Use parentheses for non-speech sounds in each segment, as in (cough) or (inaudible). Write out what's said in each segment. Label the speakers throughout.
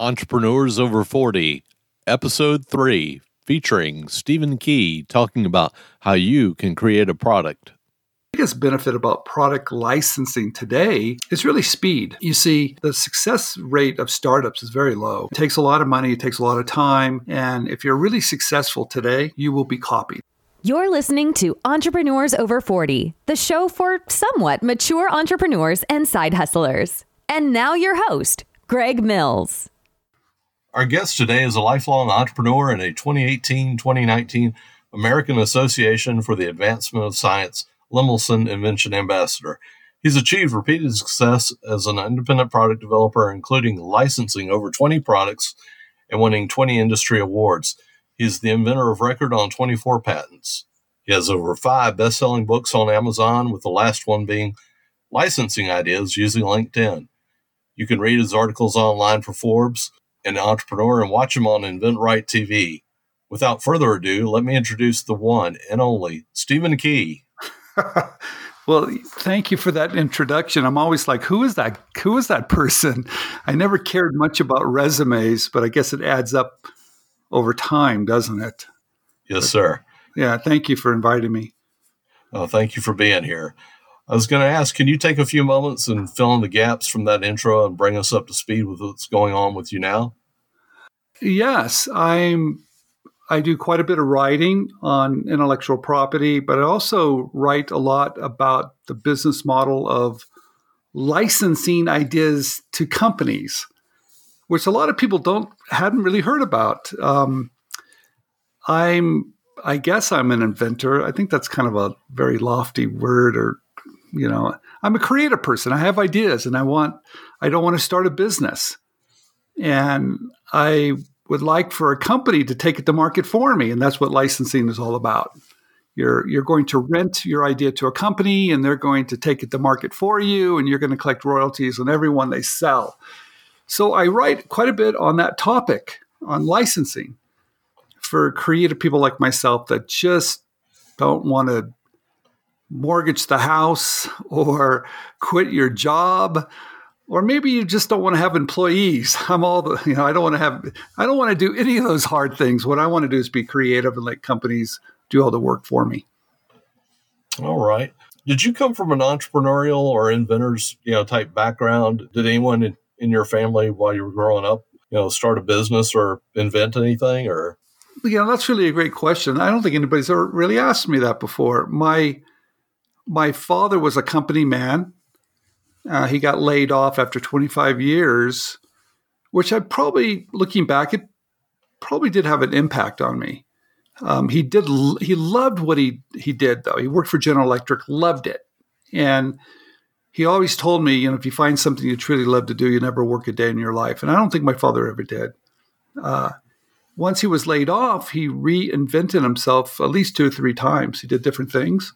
Speaker 1: Entrepreneurs Over 40, Episode 3, featuring Stephen Key talking about how you can create a product.
Speaker 2: The biggest benefit about product licensing today is really speed. You see, the success rate of startups is very low. It takes a lot of money, it takes a lot of time, and if you're really successful today, you will be copied.
Speaker 3: You're listening to Entrepreneurs Over 40, the show for somewhat mature entrepreneurs and side hustlers. And now your host, Greg Mills.
Speaker 1: Our guest today is a lifelong entrepreneur and a 2018 2019 American Association for the Advancement of Science Lemelson Invention Ambassador. He's achieved repeated success as an independent product developer, including licensing over 20 products and winning 20 industry awards. He's the inventor of record on 24 patents. He has over five best selling books on Amazon, with the last one being Licensing Ideas Using LinkedIn. You can read his articles online for Forbes and Entrepreneur and watch him on InventRight TV. Without further ado, let me introduce the one and only Stephen Key. (laughs)
Speaker 2: well, thank you for that introduction. I'm always like, who is that? Who is that person? I never cared much about resumes, but I guess it adds up over time, doesn't it?
Speaker 1: Yes, but, sir.
Speaker 2: Yeah, thank you for inviting me.
Speaker 1: Oh, thank you for being here. I was going to ask, can you take a few moments and fill in the gaps from that intro and bring us up to speed with what's going on with you now?
Speaker 2: Yes, I'm. I do quite a bit of writing on intellectual property, but I also write a lot about the business model of licensing ideas to companies which a lot of people don't hadn't really heard about. Um, I'm, I guess, I'm an inventor. I think that's kind of a very lofty word, or you know, I'm a creative person. I have ideas, and I want. I don't want to start a business, and I would like for a company to take it to market for me, and that's what licensing is all about. You're you're going to rent your idea to a company, and they're going to take it to market for you, and you're going to collect royalties on everyone they sell. So I write quite a bit on that topic on licensing for creative people like myself that just don't want to mortgage the house or quit your job or maybe you just don't want to have employees (laughs) i'm all the you know i don't want to have i don't want to do any of those hard things what i want to do is be creative and let companies do all the work for me
Speaker 1: all right did you come from an entrepreneurial or inventors you know type background did anyone in your family while you were growing up? You know, start a business or invent anything or?
Speaker 2: Yeah, that's really a great question. I don't think anybody's ever really asked me that before. My my father was a company man. Uh, he got laid off after 25 years, which I probably, looking back, it probably did have an impact on me. Um, he did. He loved what he he did, though. He worked for General Electric, loved it, and he always told me, you know, if you find something you truly love to do, you never work a day in your life. And I don't think my father ever did. Uh, once he was laid off, he reinvented himself at least two or three times. He did different things.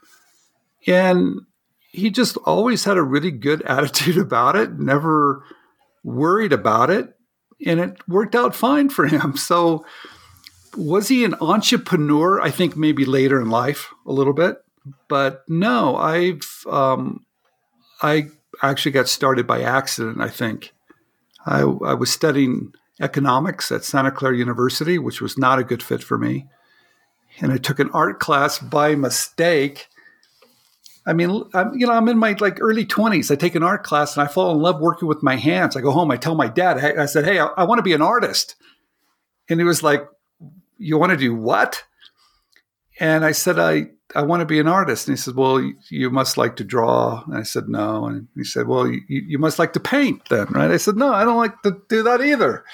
Speaker 2: And he just always had a really good (laughs) attitude about it, never worried about it. And it worked out fine for him. (laughs) So, was he an entrepreneur? I think maybe later in life, a little bit. But no, I've um, I actually got started by accident, I think. I, I, was studying economics at Santa Clara University, which was not a good fit for me. And I took an art class by mistake. I mean, I'm, you know, I'm in my like early 20s. I take an art class and I fall in love working with my hands. I go home, I tell my dad, I said, Hey, I, I want to be an artist. And he was like, You want to do what? And I said, I, I want to be an artist. And he said, Well, you, you must like to draw. And I said, No. And he said, Well, you, you must like to paint then, right? I said, No, I don't like to do that either.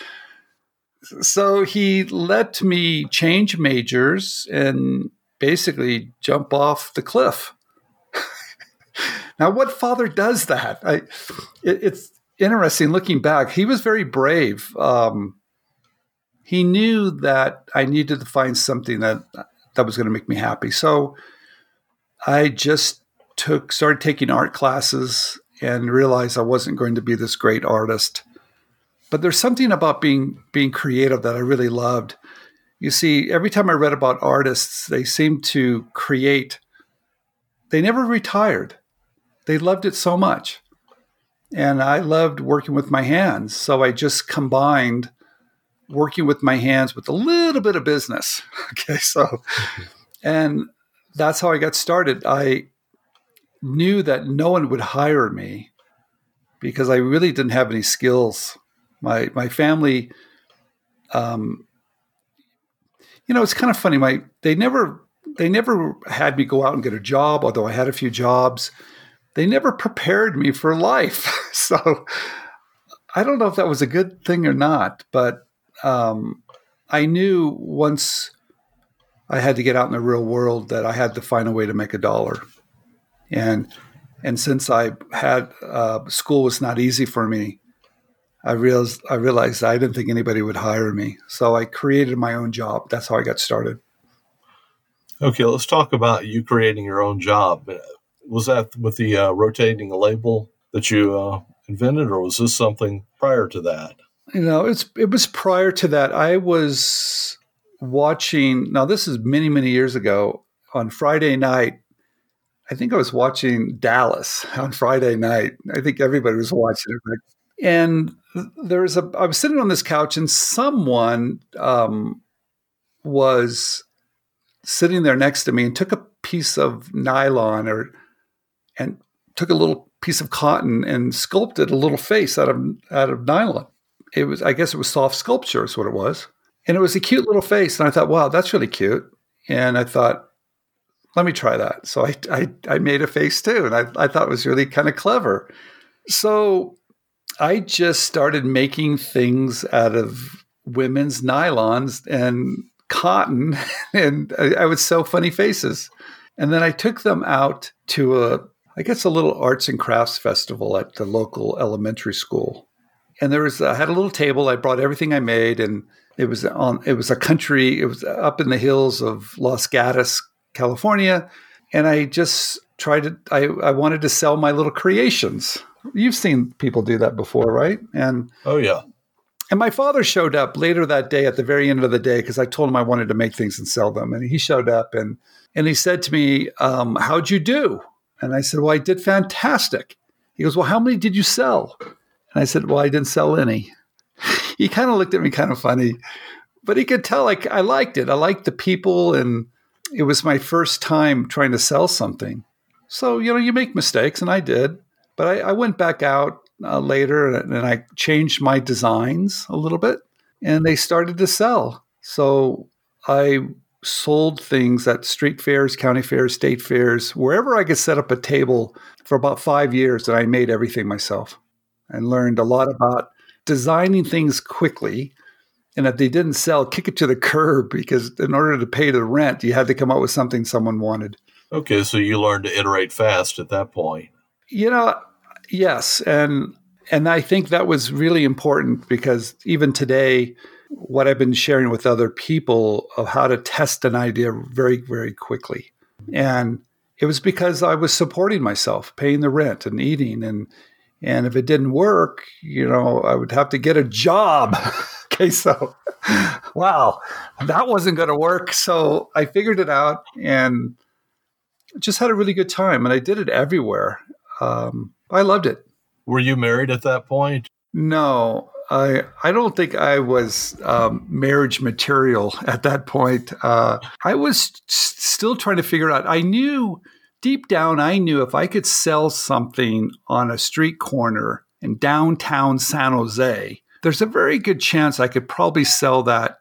Speaker 2: So he let me change majors and basically jump off the cliff. Now, what father does that? I, it, it's interesting looking back. He was very brave. Um, he knew that I needed to find something that that was going to make me happy. So I just took started taking art classes and realized I wasn't going to be this great artist. But there's something about being being creative that I really loved. You see, every time I read about artists, they seemed to create. They never retired. They loved it so much. And I loved working with my hands. So I just combined working with my hands with a little bit of business. (laughs) Okay, so and that's how I got started. I knew that no one would hire me because I really didn't have any skills. My my family, um, you know, it's kind of funny. My they never they never had me go out and get a job, although I had a few jobs. They never prepared me for life. (laughs) so I don't know if that was a good thing or not, but um, I knew once I had to get out in the real world that I had to find a way to make a dollar. And and since I had uh, school was not easy for me, I realized I realized I didn't think anybody would hire me. So I created my own job. That's how I got started.
Speaker 1: Okay, let's talk about you creating your own job. Was that with the uh, rotating label that you uh, invented, or was this something prior to that?
Speaker 2: You know, it's it was prior to that. I was watching. Now, this is many many years ago. On Friday night, I think I was watching Dallas on Friday night. I think everybody was watching it. And there was a. I was sitting on this couch, and someone um, was sitting there next to me and took a piece of nylon or and took a little piece of cotton and sculpted a little face out of out of nylon. It was, I guess, it was soft sculpture, is what it was, and it was a cute little face. And I thought, wow, that's really cute. And I thought, let me try that. So I I, I made a face too, and I I thought it was really kind of clever. So I just started making things out of women's nylons and cotton, (laughs) and I, I would sew funny faces. And then I took them out to a I guess a little arts and crafts festival at the local elementary school. And there was I had a little table. I brought everything I made, and it was on. It was a country. It was up in the hills of Los Gatos, California, and I just tried to. I I wanted to sell my little creations. You've seen people do that before, right? And
Speaker 1: oh yeah.
Speaker 2: And my father showed up later that day at the very end of the day because I told him I wanted to make things and sell them, and he showed up and and he said to me, um, "How'd you do?" And I said, Well, I did fantastic. He goes, Well, how many did you sell? And I said, Well, I didn't sell any. (laughs) he kind of looked at me kind of funny, but he could tell like I liked it. I liked the people, and it was my first time trying to sell something. So, you know, you make mistakes, and I did. But I, I went back out uh, later and, and I changed my designs a little bit, and they started to sell. So I sold things at street fairs, county fairs, state fairs, wherever I could set up a table for about five years, and I made everything myself and learned a lot about designing things quickly. And if they didn't sell, kick it to the curb because in order to pay the rent, you had to come up with something someone wanted.
Speaker 1: Okay, so you learned to iterate fast at that point.
Speaker 2: You know, yes, and and I think that was really important because even today, what I've been sharing with other people of how to test an idea very, very quickly. And it was because I was supporting myself, paying the rent and eating. And, and if it didn't work, you know, I would have to get a job. (laughs) okay, so wow, that wasn't going to work. So I figured it out and just had a really good time. And I did it everywhere. Um, I loved it.
Speaker 1: Were you married at that point?
Speaker 2: No, I I don't think I was um, marriage material at that point. Uh, I was still trying to figure out. I knew deep down, I knew if I could sell something on a street corner in downtown San Jose, there's a very good chance I could probably sell that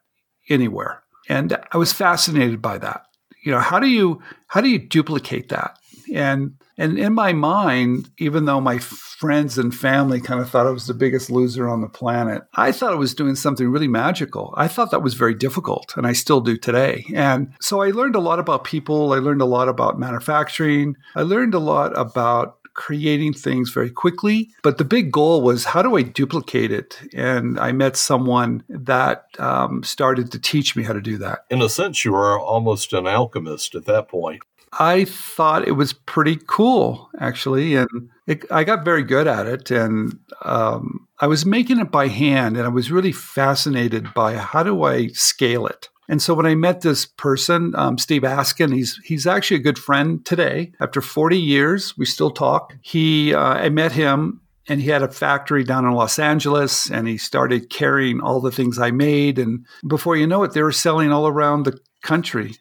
Speaker 2: anywhere. And I was fascinated by that. You know, how do you how do you duplicate that? And and in my mind, even though my friends and family kind of thought I was the biggest loser on the planet, I thought I was doing something really magical. I thought that was very difficult, and I still do today. And so I learned a lot about people. I learned a lot about manufacturing. I learned a lot about creating things very quickly. But the big goal was how do I duplicate it? And I met someone that um, started to teach me how to do that.
Speaker 1: In a sense, you were almost an alchemist at that point.
Speaker 2: I thought it was pretty cool, actually, and it, I got very good at it. And um, I was making it by hand, and I was really fascinated by how do I scale it. And so when I met this person, um, Steve Askin, he's he's actually a good friend today. After 40 years, we still talk. He, uh, I met him and he had a factory down in Los Angeles and he started carrying all the things I made and before you know it they were selling all around the country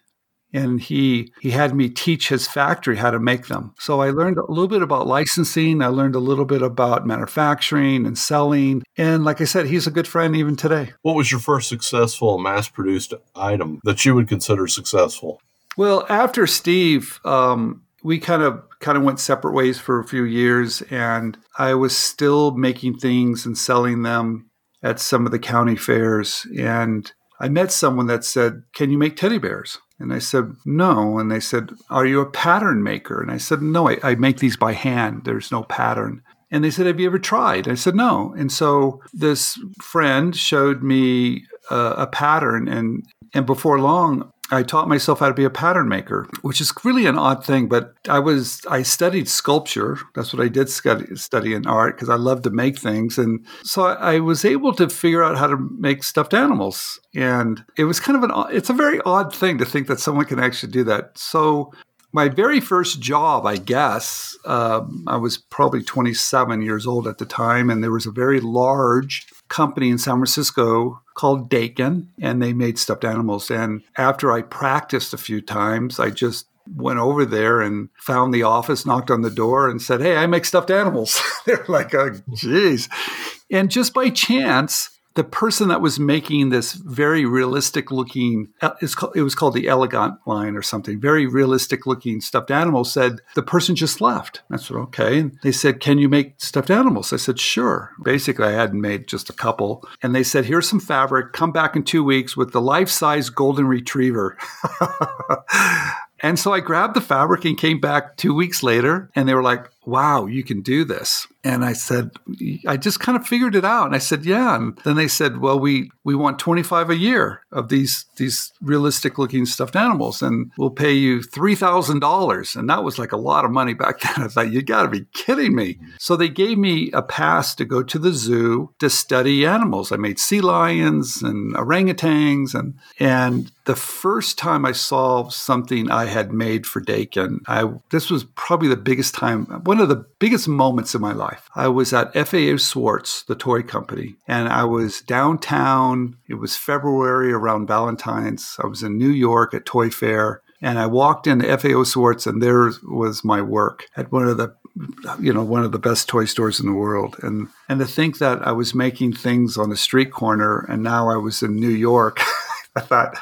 Speaker 2: and he he had me teach his factory how to make them. So I learned a little bit about licensing, I learned a little bit about manufacturing and selling, and like I said, he's a good friend even today.
Speaker 1: What was your first successful mass-produced item that you would consider successful?
Speaker 2: Well, after Steve, um, we kind of kind of went separate ways for a few years, and I was still making things and selling them at some of the county fairs. And I met someone that said, "Can you make teddy bears?" And I said, no. And they said, are you a pattern maker? And I said, no, I, I make these by hand. There's no pattern. And they said, have you ever tried? I said, no. And so this friend showed me uh, a pattern. And, and before long, I taught myself how to be a pattern maker, which is really an odd thing. But I was I studied sculpture. That's what I did study, study in art because I love to make things, and so I was able to figure out how to make stuffed animals. And it was kind of an it's a very odd thing to think that someone can actually do that. So my very first job, I guess, um, I was probably 27 years old at the time, and there was a very large company in San Francisco called Dakin, and they made stuffed animals. And after I practiced a few times, I just went over there and found the office, knocked on the door, and said, Hey, I make stuffed animals. (laughs) They're like, Oh, geez. And just by chance, the person that was making this very realistic looking it was called the elegant line or something very realistic looking stuffed animal said the person just left. I said okay. And they said can you make stuffed animals? I said sure. Basically i hadn't made just a couple. And they said here's some fabric. Come back in two weeks with the life-size golden retriever. (laughs) And so i grabbed the fabric and came back two weeks later and they were like wow, you can do this. And I said, I just kind of figured it out. And I said, yeah. And then they said, well, we, we want 25 a year of these, these realistic looking stuffed animals and we'll pay you $3,000. And that was like a lot of money back (laughs) then. I thought, you got to be kidding me. So they gave me a pass to go to the zoo to study animals. I made sea lions and orangutans and, and the first time I saw something I had made for Dakin, I this was probably the biggest time, one of the biggest moments in my life. I was at FAO Schwarz, the toy company, and I was downtown. It was February around Valentine's. I was in New York at Toy Fair, and I walked into FAO Schwarz, and there was my work at one of the you know one of the best toy stores in the world and and to think that I was making things on a street corner and now I was in New York (laughs) I thought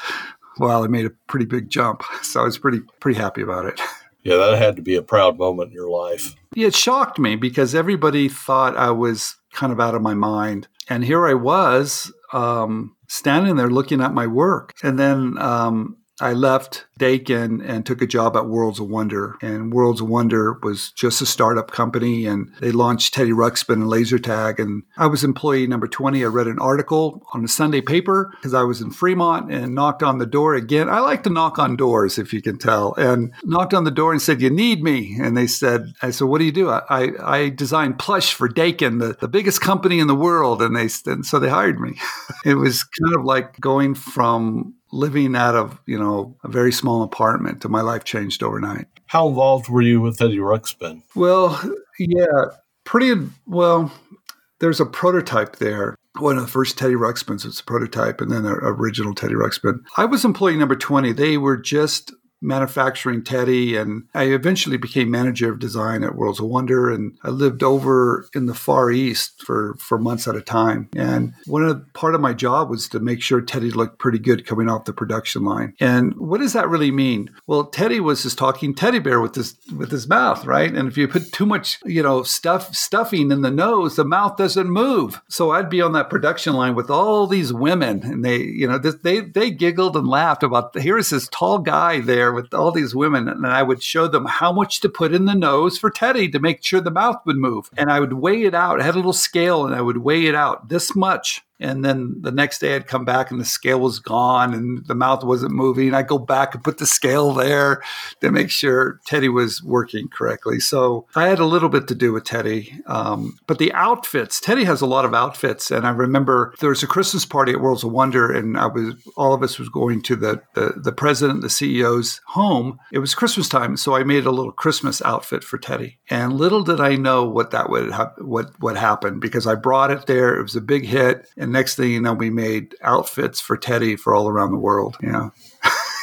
Speaker 2: well, I made a pretty big jump. (laughs) So I was pretty pretty happy about it.
Speaker 1: Yeah, that had to be a proud moment in your life.
Speaker 2: It shocked me because everybody thought I was kind of out of my mind. And here I was um, standing there looking at my work. And then um, I left Dakin and took a job at Worlds of Wonder. And Worlds of Wonder was just a startup company, and they launched Teddy Ruxpin and laser tag. And I was employee number 20. I read an article on the Sunday paper because I was in Fremont and knocked on the door again. I like to knock on doors, if you can tell, and knocked on the door and said, You need me. And they said, I said, What do you do? I, I, I designed plush for Dakin, the, the biggest company in the world. And they and so they hired me. (laughs) it was kind of like going from living out of you know a very small apartment and my life changed overnight
Speaker 1: how involved were you with teddy ruxpin
Speaker 2: well yeah pretty well there's a prototype there one of the first Teddy Ruxpins was a prototype, and then the original Teddy Ruxpin. I was employee number 20. They were just manufacturing Teddy, and I eventually became manager of design at Worlds of Wonder. And I lived over in the Far East for, for months at a time. And one of the, part of my job was to make sure Teddy looked pretty good coming off the production line. And what does that really mean? Well, Teddy was this talking teddy bear with his with his mouth, right? And if you put too much, you know, stuff stuffing in the nose, the mouth doesn't move. So I'd be on that production line with all these women, and they, you know, they they giggled and laughed about here's this tall guy there there with all these women, and I would show them how much to put in the nose for Teddy to make sure the mouth would move. And I would weigh it out. I had a little scale, and I would weigh it out this much And then the next day I'd come back and the scale was gone and the mouth wasn't moving. I'd go back and put the scale there to make sure Teddy was working correctly. So I had a little bit to do with Teddy. Um, but the outfits, Teddy has a lot of outfits. And I remember there was a Christmas party at Worlds of Wonder and I was, all of us was going to the, the, the president, the CEO's home. It was Christmas time. So I made a little Christmas outfit for Teddy. And little did I know what that would have, what, what happened because I brought it there. It was a big hit. And next thing you know, we made outfits for Teddy for all around the world. Know,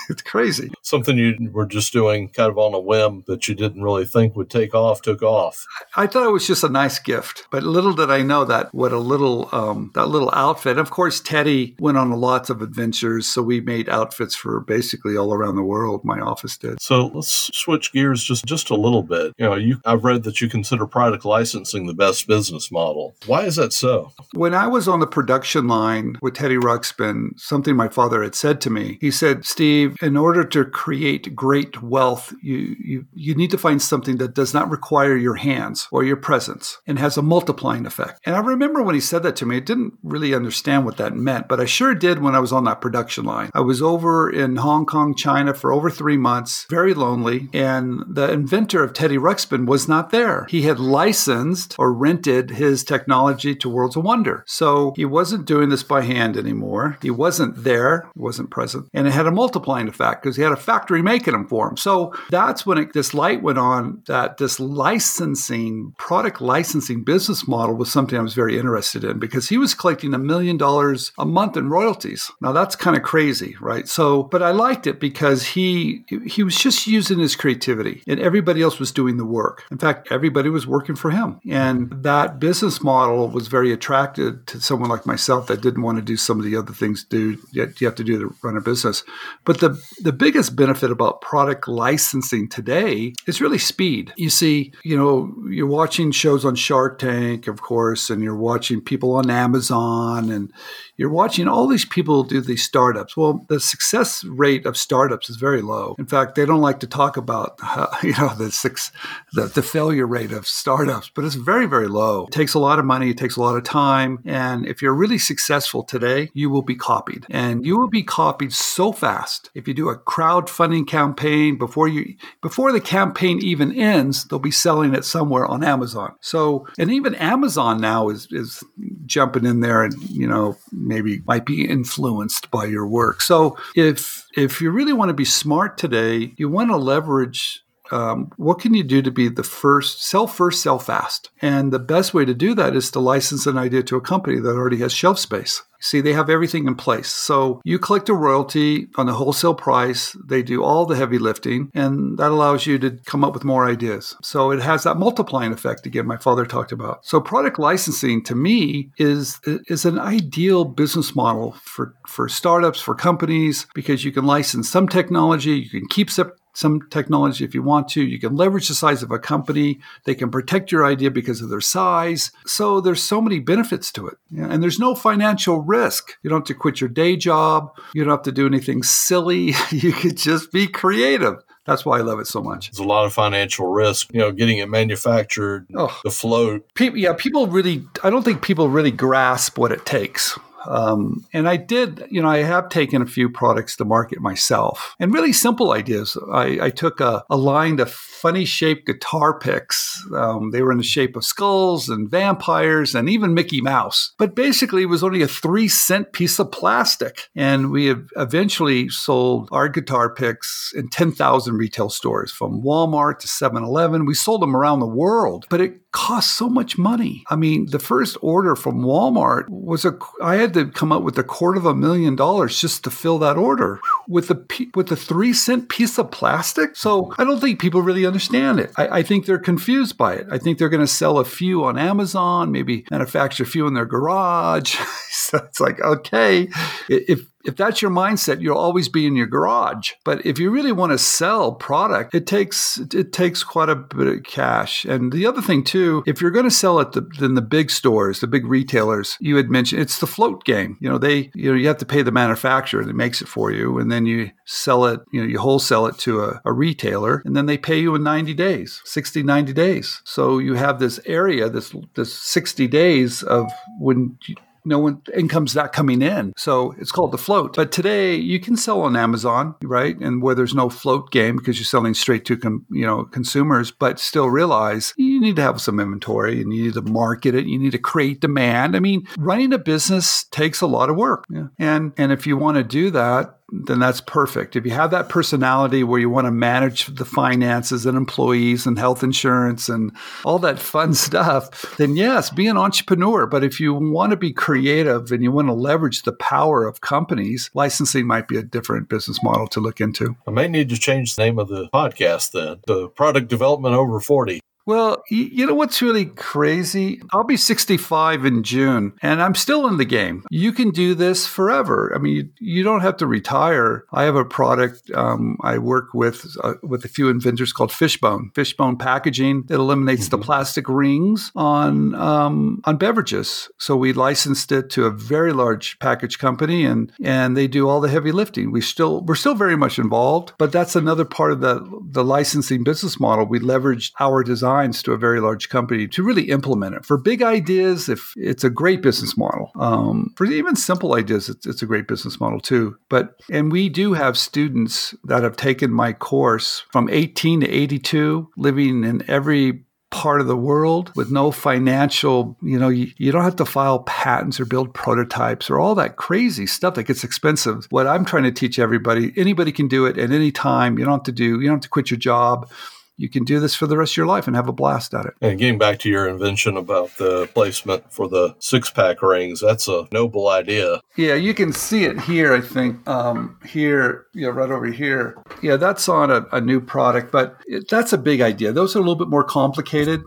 Speaker 2: (laughs) it's crazy.
Speaker 1: Something you were just doing kind of on a whim that you didn't really think would take off, took off.
Speaker 2: I thought it was just a nice gift, but little did I know that what a little um, that little outfit. Of course, Teddy went on lots of adventures, so we made outfits for basically all around the world. My office did.
Speaker 1: So let's switch gears just just a little bit. You know, you I've read that you consider product licensing the best business model. Why is that so?
Speaker 2: When I was on the production line with Teddy Ruxpin, something my father had said to me. He said, "Steve, in order to create great wealth, you, you, you need to find something that does not require your hands or your presence and has a multiplying effect. And I remember when he said that to me, I didn't really understand what that meant, but I sure did when I was on that production line. I was over in Hong Kong, China for over three months, very lonely, and the inventor of Teddy Ruxpin was not there. He had licensed or rented his technology to Worlds of Wonder. So he wasn't doing this by hand anymore. He wasn't there, he wasn't present, and it had a multiplying effect because he had a factory making them for him. So that's when it, this light went on that this licensing, product licensing business model was something I was very interested in because he was collecting a million dollars a month in royalties. Now that's kind of crazy, right? So, but I liked it because he he was just using his creativity and everybody else was doing the work. In fact, everybody was working for him. And that business model was very attractive to someone like myself that didn't want to do some of the other things do you have to do to run a business. But the the biggest benefit about product licensing today is really speed. You see, you know, you're watching shows on Shark Tank, of course, and you're watching people on Amazon and you're watching all these people do these startups. Well, the success rate of startups is very low. In fact, they don't like to talk about (laughs) you know the, six, the the failure rate of startups, but it's very very low. It takes a lot of money, it takes a lot of time, and if you're really successful today, you will be copied, and you will be copied so fast. If you do a crowdfunding campaign before you before the campaign even ends, they'll be selling it somewhere on Amazon. So, and even Amazon now is is jumping in there and you know maybe might be influenced by your work. So if if you really want to be smart today, you want to leverage um, what can you do to be the first, sell first, sell fast? And the best way to do that is to license an idea to a company that already has shelf space. See, they have everything in place. So you collect a royalty on the wholesale price. They do all the heavy lifting, and that allows you to come up with more ideas. So it has that multiplying effect again. My father talked about. So product licensing to me is is an ideal business model for for startups, for companies, because you can license some technology, you can keep some some technology if you want to. You can leverage the size of a company. They can protect your idea because of their size. So there's so many benefits to it. And there's no financial risk. You don't have to quit your day job. You don't have to do anything silly. (laughs) you could just be creative. That's why I love it so much.
Speaker 1: There's a lot of financial risk, you know, getting it manufactured, oh. the float.
Speaker 2: People, yeah, people really, I don't think people really grasp what it takes. Um, and I did, you know, I have taken a few products to market myself and really simple ideas. I, I took a, a, line of funny shaped guitar picks. Um, they were in the shape of skulls and vampires and even Mickey Mouse. But basically, it was only a three cent piece of plastic. And we eventually sold our guitar picks in 10,000 retail stores from Walmart to 7 Eleven. We sold them around the world, but it cost so much money. I mean, the first order from Walmart was a, I had to come up with a quarter of a million dollars just to fill that order with a, with a three cent piece of plastic. So I don't think people really understand it. I, I think they're confused by it. I think they're going to sell a few on Amazon, maybe manufacture a few in their garage. (laughs) so it's like, okay, if if that's your mindset, you'll always be in your garage. But if you really want to sell product, it takes it takes quite a bit of cash. And the other thing too, if you're going to sell it in the big stores, the big retailers, you had mentioned it's the float game. You know, they you know you have to pay the manufacturer that makes it for you, and then you sell it. You know, you wholesale it to a, a retailer, and then they pay you in 90 days, 60, 90 days. So you have this area, this this 60 days of when. You, no one income's not coming in. So it's called the float. But today you can sell on Amazon, right? And where there's no float game because you're selling straight to com, you know consumers, but still realize you need to have some inventory and you need to market it. You need to create demand. I mean, running a business takes a lot of work. Yeah. And and if you want to do that, then that's perfect. If you have that personality where you want to manage the finances and employees and health insurance and all that fun (laughs) stuff, then yes, be an entrepreneur. But if you want to be creative and you want to leverage the power of companies, licensing might be a different business model to look into.
Speaker 1: I may need to change the name of the podcast then. The product development over 40.
Speaker 2: Well, you know what's really crazy? I'll be 65 in June and I'm still in the game. You can do this forever. I mean, you, you don't have to retire. I have a product um, I work with uh, with a few inventors called Fishbone. Fishbone packaging that eliminates mm-hmm. the plastic rings on um, on beverages. So we licensed it to a very large package company and and they do all the heavy lifting. We still we're still very much involved, but that's another part of the the licensing business model. We leveraged our design to a very large company to really implement it. For big ideas, if it's a great business model. Um, for even simple ideas, it's, it's a great business model too. But and we do have students that have taken my course from 18 to 82, living in every part of the world with no financial, you know, you, you, don't have to file patents or build prototypes or all that crazy stuff that gets expensive. What I'm trying to teach everybody, anybody can do it at any time. You don't have to do, you don't have to quit your job you can do this for the rest of your life and have a blast at it.
Speaker 1: And getting back to your invention about the placement for the six pack rings, that's a noble idea.
Speaker 2: Yeah, you can see it here, I think. Um, here, yeah, right over here. Yeah, that's on a, a new product, but it, that's a big idea. Those are a little bit more complicated.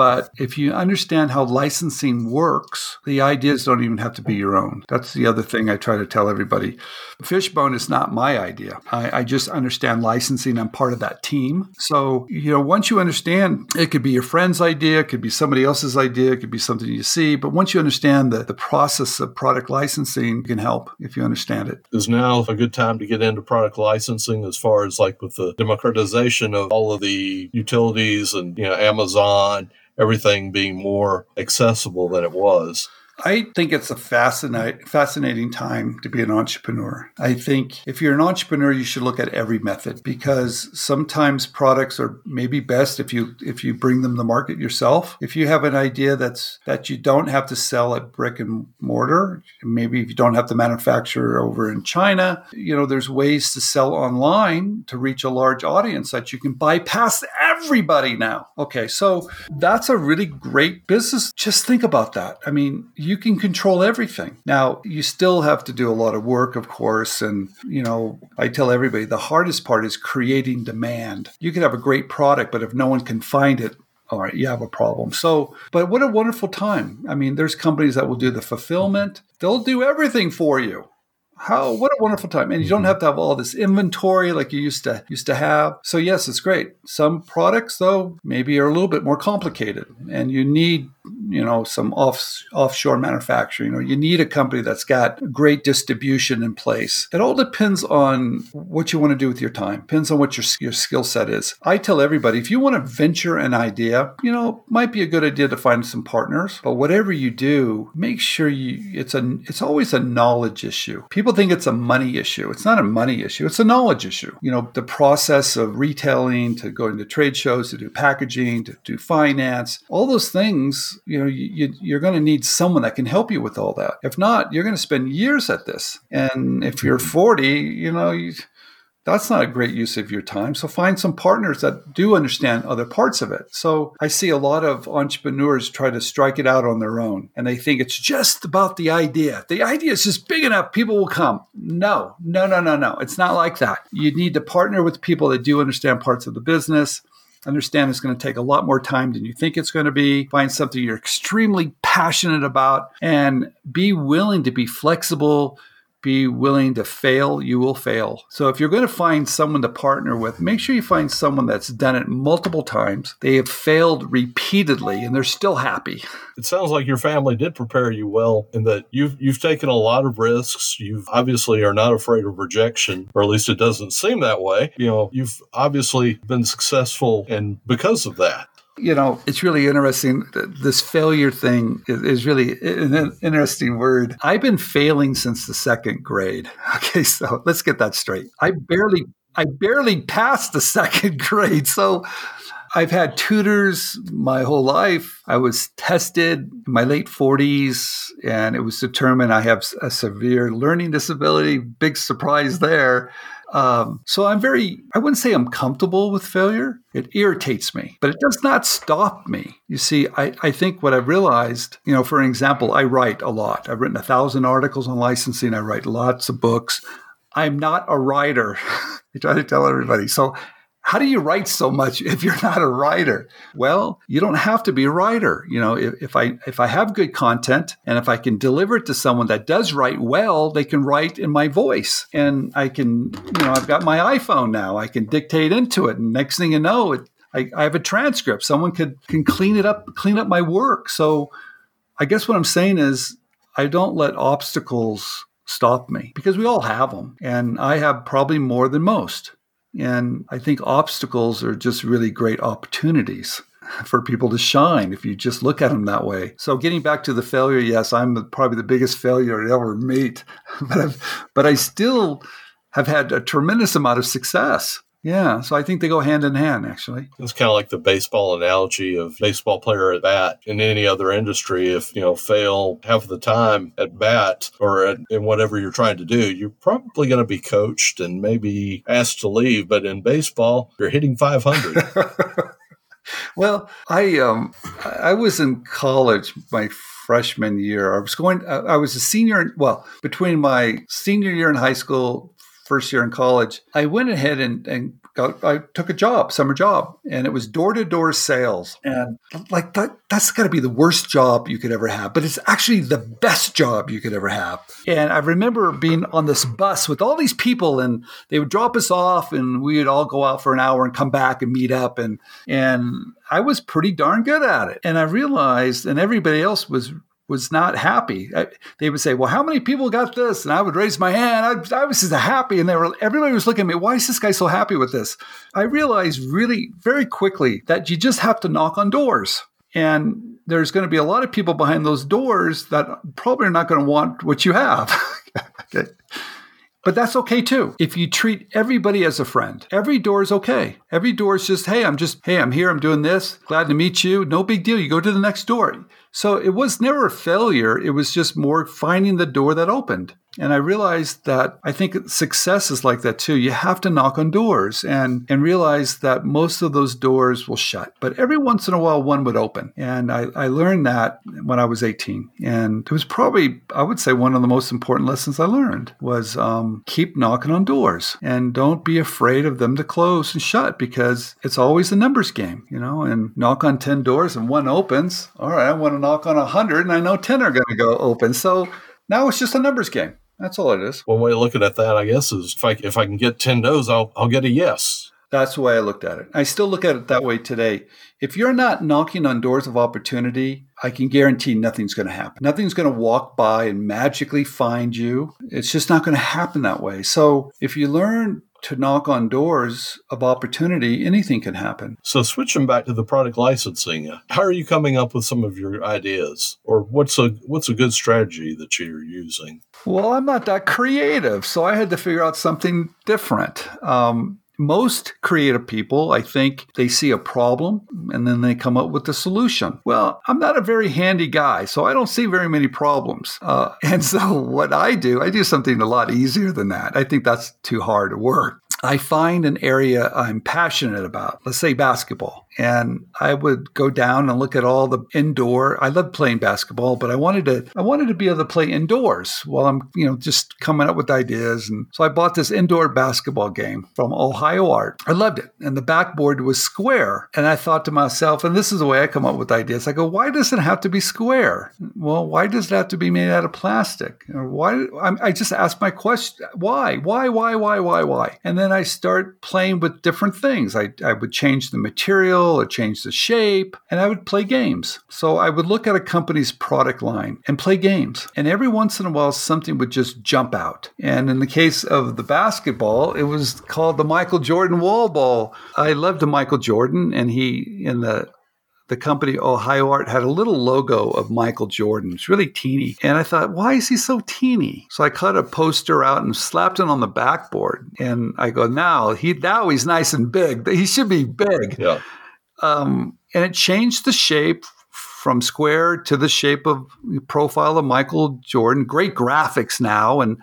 Speaker 2: But if you understand how licensing works, the ideas don't even have to be your own. That's the other thing I try to tell everybody. Fishbone is not my idea. I, I just understand licensing. I'm part of that team. So, you know, once you understand, it could be your friend's idea, it could be somebody else's idea, it could be something you see. But once you understand the, the process of product licensing, can help if you understand it.
Speaker 1: Is now a good time to get into product licensing as far as like with the democratization of all of the utilities and, you know, Amazon everything being more accessible than it was.
Speaker 2: I think it's a fascinating, fascinating time to be an entrepreneur. I think if you're an entrepreneur, you should look at every method because sometimes products are maybe best if you if you bring them to market yourself. If you have an idea that's that you don't have to sell at brick and mortar, maybe if you don't have to manufacture over in China, you know, there's ways to sell online to reach a large audience that you can bypass everybody now. Okay, so that's a really great business. Just think about that. I mean, you can control everything. Now, you still have to do a lot of work, of course. And, you know, I tell everybody the hardest part is creating demand. You could have a great product, but if no one can find it, all right, you have a problem. So, but what a wonderful time. I mean, there's companies that will do the fulfillment, they'll do everything for you how what a wonderful time. And you don't mm-hmm. have to have all this inventory like you used to used to have. So yes it's great. Some products though maybe are a little bit more complicated and you need you know some off offshore manufacturing or you need a company that's got great distribution in place it all depends on what you want to do with your time depends on what your, your skill set is i tell everybody if you want to venture an idea you know might be a good idea to find some partners but whatever you do make sure you it's a it's always a knowledge issue people think it's a money issue. It's not a money issue, it's a knowledge issue. You know, the process of retailing, to going to trade shows, to do packaging, to do finance, all those things, you know, you, you're going to need someone that can help you with all that. If not, you're going to spend years at this. And if you're mm-hmm. 40, you know, you, that's not a great use of your time. So find some partners that do understand other parts of it. So I see a lot of entrepreneurs try to strike it out on their own and they think it's just about the idea. The idea is just big enough, people will come. No, no, no, no, no. It's not like that. You need to partner with people that do understand parts of the business. Understand it's going to take a lot more time than you think it's going to be. Find something you're extremely passionate about and be willing to be flexible be willing to fail, you will fail. So if you're going to find someone to partner with, make sure you find someone that's done it multiple times. They have failed repeatedly and they're still happy.
Speaker 1: It sounds like your family did prepare you well in that you've you've taken a lot of risks. You obviously are not afraid of rejection, or at least it doesn't seem that way. You know, you've obviously been successful and because of that.
Speaker 2: You know, it's really interesting. This failure thing is, is really an interesting word. I've been failing since the second grade. (laughs) Okay, so let's get that straight. I barely I barely passed the (laughs) second grade. So I've had tutors my whole life. I was tested in my late 40s, and it was determined I have a severe learning disability. Big surprise there. Um, so I'm very, I wouldn't say I'm comfortable with failure. It irritates me, but it does not stop me. You see, I, I think what I've realized, you know, for example, I write a lot. I've written a thousand articles on licensing. I write lots of books. I'm not a writer. (laughs) I try to tell everybody. So how do you write so much (laughs) if you're not a writer? Well, you don't have to be a writer. You know, if, if, I if I have good content and if I can deliver it to someone that does write well, they can write in my voice, and I can, you know, I've got my iPhone now. I can dictate into it, and next thing you know, it, I, I have a transcript. Someone could can clean it up, clean up my work. So, I guess what I'm saying is, I don't let obstacles stop me because we all have them, and I have probably more than most. And I think obstacles are just really great opportunities for people to shine if you just look at them that way. So getting back to the failure, yes, I'm probably the biggest failure I ever meet, (laughs) but I've, but I still have had a tremendous amount of success. Yeah, so I think they go hand in hand, actually.
Speaker 1: It's kind of like the baseball analogy of baseball player at bat in any other industry. If you know fail half of the time at bat or at, in whatever you're trying to do, you're probably going to be coached and maybe asked to leave. But in baseball, you're hitting 500. (laughs)
Speaker 2: well, I um, I was in college my freshman year. I was going. I was a senior. Well, between my senior year in high school first year in college, I went ahead and, and got, I took a job, summer job, and it was door to door sales. And like that, that's got to be the worst job you could ever have, but it's actually the best job you could ever have. And I remember being on this bus with all these people, and they would drop us off, and we would all go out for an hour and come back and meet up. And and I was pretty darn good at it. And I realized, and everybody else was was not happy. I, they would say, "Well, how many people got this?" And I would raise my hand. I, I, was just happy, and they were everybody was looking at me. Why is this guy so happy with this? I realized really very quickly that you just have to knock on doors, and there's going to be a lot of people behind those doors that probably are not going to want what you have. (laughs) okay. But that's okay too. If you treat everybody as a friend, every door is okay. Every door is just, hey, I'm just, hey, I'm here, I'm doing this, glad to meet you. No big deal. You go to the next door. So it was never a failure. It was just more finding the door that opened. And I realized that I think success is like that too. You have to knock on doors and, and realize that most of those doors will shut. But every once in a while, one would open. And I, I learned that when I was 18. And it was probably, I would say, one of the most important lessons I learned was um, keep knocking on doors and don't be afraid of them to close and shut because it's always a numbers game, you know, and knock on 10 doors and one opens. All right, I want to knock on 100 and I know 10 are going to go open. So now it's just a numbers game. That's all it is.
Speaker 1: One way of looking at that, I guess, is if I if I can get ten no's, I'll I'll get a yes.
Speaker 2: That's the way I looked at it. I still look at it that way today. If you're not knocking on doors of opportunity, I can guarantee nothing's going to happen. Nothing's going to walk by and magically find you. It's just not going to happen that way. So if you learn to knock on doors of opportunity, anything can happen.
Speaker 1: So, switching back to the product licensing, how are you coming up with some of your ideas, or what's a what's a good strategy that you're using?
Speaker 2: Well, I'm not that creative, so I had to figure out something different. Um, most creative people, I think, they see a problem and then they come up with a solution. Well, I'm not a very handy guy, so I don't see very many problems. Uh, (laughs) and so, what I do, I do something a lot easier than that. I think that's too hard to work. I find an area I'm passionate about, let's say basketball and I would go down and look at all the indoor. I love playing basketball, but I wanted to I wanted to be able to play indoors while I'm you know just coming up with ideas. And so I bought this indoor basketball game from Ohio Art. I loved it, and the backboard was square. And I thought to myself, and this is the way I come up with ideas. I go, why does it have to be square? Well, why does it have to be made out of plastic? Or why? I just ask my question: Why? Why? Why? Why? Why? Why? And then I start playing with different things. I I would change the material or change the shape, and I would play games. So I would look at a company's product line and play games. And every once in a while, something would just jump out. And in the case of the basketball, it was called the Michael Jordan wall ball. I loved the Michael Jordan, and he, in the the company Ohio Art had a little logo of Michael Jordan. It's really teeny. And I thought, why is he so teeny? So I cut a poster out and slapped it on the backboard. And I go, now he now he's nice and big. He should be big.
Speaker 1: Yeah.
Speaker 2: Um, and it changed the shape from square to the shape of profile of Michael Jordan. Great graphics now. And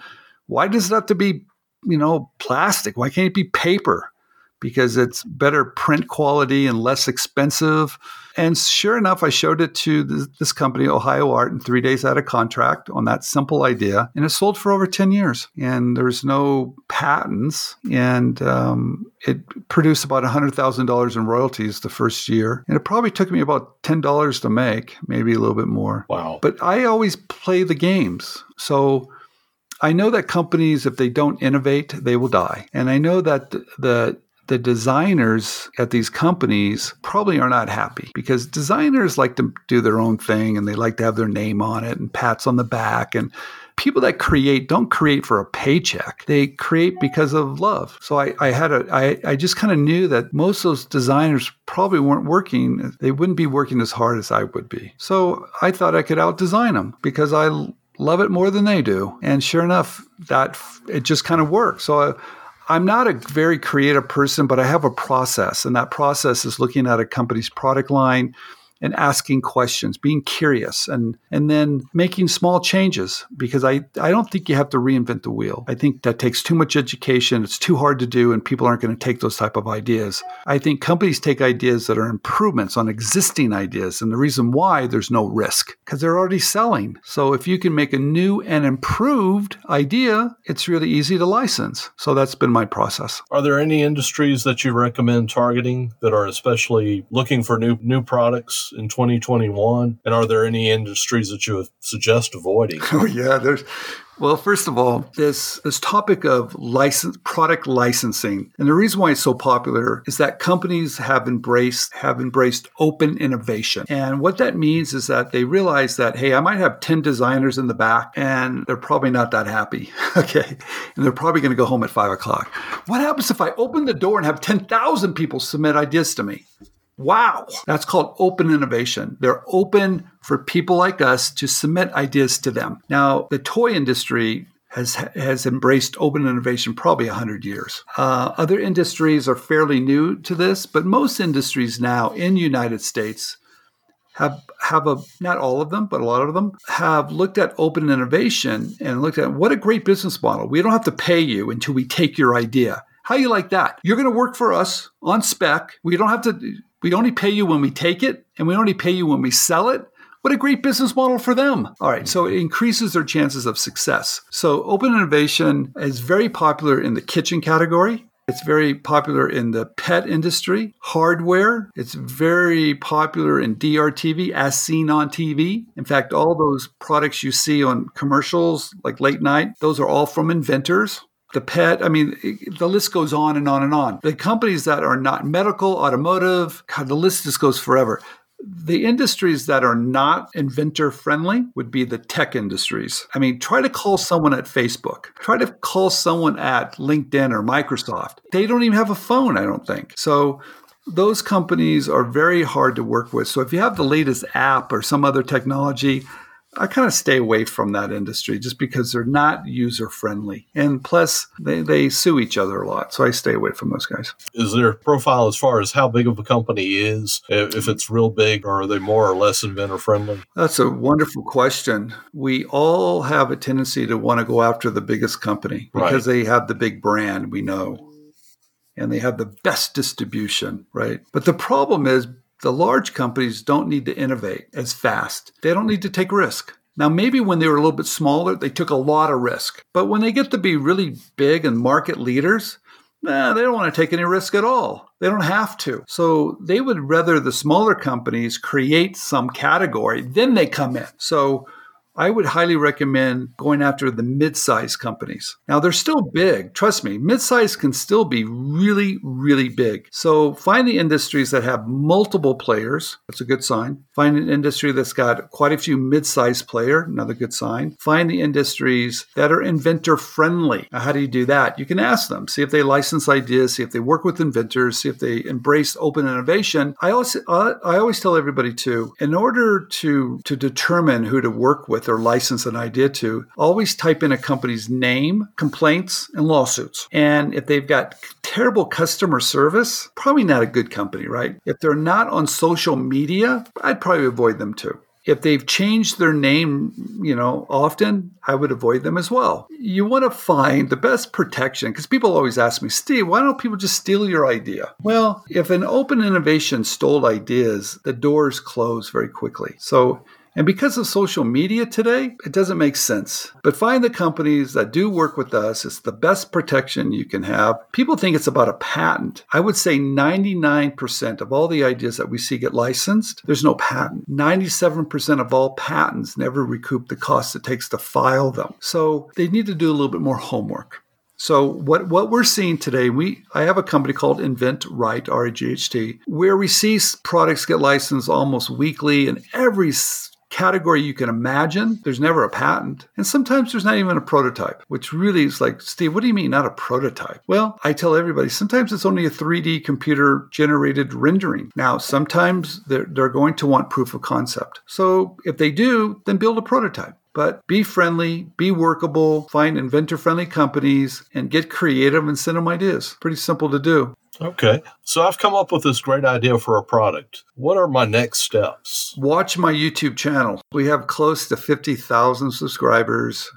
Speaker 2: why does it have to be, you know, plastic? Why can't it be paper? Because it's better print quality and less expensive. And sure enough, I showed it to this, this, company, Ohio Art, in three days out of contract on that simple idea. And it sold for over 10 years. And there's no patents. And um, it produced about $100,000 in royalties the first year. And it probably took me about $10 to make, maybe a little bit more.
Speaker 1: Wow.
Speaker 2: But I always play the games. So I know that companies, if they don't innovate, they will die. And I know that the the designers at these companies probably are not happy because designers like to do their own thing and they like to have their name on it and pats on the back. And people that create don't create for a paycheck. They create because of love. So i, I had a I, I just kind of knew that most of those designers probably weren't working. They wouldn't be working as hard as i would be. So i thought i could out design them because i love it more than they do. And sure enough that it just kind of worked. So I, I'm not a very creative person, but I have a process, and that process is looking at a company's product line and asking questions, being curious, and and then making small changes because I, I don't think you have to reinvent the wheel. I think that takes too much education. It's too hard to do, and people aren't going to take those type of ideas. I think companies take ideas that are improvements on existing ideas, and the reason why there's no risk because they're already selling. So if you can make a new and improved idea, it's really easy to license. So that's been my process.
Speaker 1: Are there any industries that you recommend targeting that are especially looking for new new products? In 2021? And are there any industries that you would suggest avoiding? (laughs)
Speaker 2: Oh yeah, there's well, first of all, this this topic of license product licensing, and the reason why it's so popular is that companies have embraced have embraced open innovation. And what that means is that they realize that hey, I might have 10 designers in the back and they're probably not that happy. (laughs) okay. And they're probably going to go home at five o'clock. What happens if I open the door and have 10,000 people submit ideas to me? Wow. That's called open innovation. They're open for people like us to submit ideas to them. Now, the toy industry has has embraced open innovation probably 100 years. Uh, other industries are fairly new to this, but most industries now in United States have have a not all of them, but a lot of them have looked at open innovation and looked at what a great business model. We don't have to pay you until we take your idea. How you like that? You're going to work for us on spec. We don't have to we only pay you when we take it, and we only pay you when we sell it. What a great business model for them. All right, so it increases their chances of success. So, open innovation is very popular in the kitchen category. It's very popular in the pet industry, hardware. It's very popular in DRTV, as seen on TV. In fact, all those products you see on commercials, like late night, those are all from inventors the pet. I mean, the list goes on and on and on. The companies that are not medical, automotive, God, the list just goes forever. The industries that are not inventor friendly would be the tech industries. I mean, try to call someone at Facebook, try to call someone at LinkedIn or Microsoft. They don't even have a phone, I don't think. So, those companies are very hard to work with. So, if you have the latest app or some other technology, I kind of stay away from that industry just because they're not user friendly. And plus, they, they sue each other a lot. So I stay away from those guys.
Speaker 1: Is their profile as far as how big of a company is? If it's real big, or are they more or less inventor friendly?
Speaker 2: That's a wonderful question. We all have a tendency to want to go after the biggest company because right. they have the big brand, we know. And they have the best distribution, right? But the problem is the large companies don't need to innovate as fast. They don't need to take risk. Now, maybe when they were a little bit smaller, they took a lot of risk. But when they get to be really big and market leaders, nah, they don't want to take any risk at all. They don't have to. So they would rather the smaller companies create some category, then they come in. So I would highly recommend going after the mid-sized companies. Now they're still big. Trust me, mid-sized can still be really, really big. So find the industries that have multiple players. That's a good sign. Find an industry that's got quite a few mid-sized player. Another good sign. Find the industries that are inventor friendly. Now, how do you do that? You can ask them, see if they license ideas, see if they work with inventors, see if they embrace open innovation. I always, uh, I always tell everybody to, in order to to determine who to work with or license an idea to, always type in a company's name, complaints, and lawsuits. And if they've got terrible customer service, probably not a good company, right? If they're not on social media, I'd probably avoid them too. If they've changed their name, you know, often, I would avoid them as well. You want to find the best protection because people always ask me, Steve, why don't people just steal your idea? Well, if an open innovation stole ideas, the doors close very quickly. So and because of social media today, it doesn't make sense. But find the companies that do work with us. It's the best protection you can have. People think it's about a patent. I would say 99% of all the ideas that we see get licensed, there's no patent. 97% of all patents never recoup the cost it takes to file them. So they need to do a little bit more homework. So what what we're seeing today, we I have a company called Invent Right R I G H T, where we see products get licensed almost weekly, and every category you can imagine. There's never a patent. And sometimes there's not even a prototype, which really is like, Steve, what do you mean not a prototype? Well, I tell everybody sometimes it's only a 3D computer generated rendering. Now, sometimes they're, they're going to want proof of concept. So if they do, then build a prototype but be friendly, be workable, find inventor friendly companies, and get creative and send them ideas. Pretty simple to do.
Speaker 1: Okay. So I've come up with this great idea for a product. What are my next steps?
Speaker 2: Watch my YouTube channel. We have close to 50,000 subscribers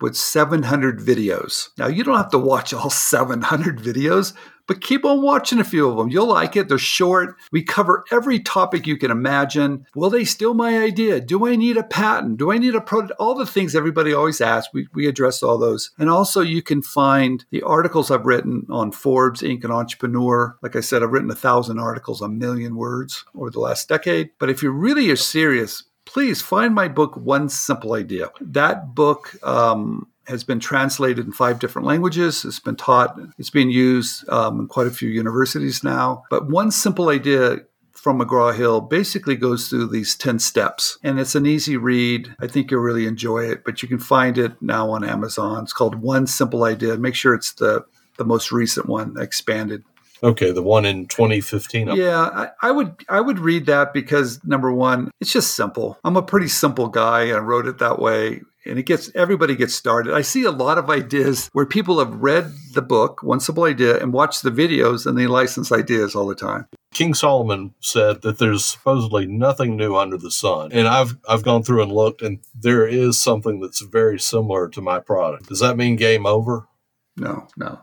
Speaker 2: with 700 videos. Now, you don't have to watch all (laughs) 700 videos, but keep on watching a few of them. You'll like it. They're short. We cover every topic you can imagine. Will they steal my idea? Do I need a patent? Do I need a product? All the things everybody always asks. We, we address all those. And also, you can find the articles I've written on Forbes, Inc., and Entrepreneur. Like I said, I've written a thousand articles, a million words over the last decade. But if you really are serious, please find my book, One Simple Idea. That book, um, has been translated in five different languages. It's been taught, it's being used um, in quite a few universities now. But one simple idea from McGraw Hill basically goes through these 10 steps. And it's an easy read. I think you'll really enjoy it, but you can find it now on Amazon. It's called One Simple Idea. Make sure it's the, the most recent one, expanded.
Speaker 1: Okay, the one in 2015.
Speaker 2: Yeah, I, I, would I would read that because number one, it's just simple. I'm a pretty simple guy, and I wrote it that way and it gets everybody gets started. I see a lot of ideas where people have read the book, One Simple Idea, and watched the videos and they license ideas all the time.
Speaker 1: King Solomon said that there's supposedly nothing new under the sun. And I've I've gone through and looked and there is something that's very similar to my product. Does that mean game over?
Speaker 2: No, no.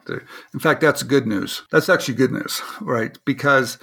Speaker 2: In fact, that's good news. That's actually good news, right? Because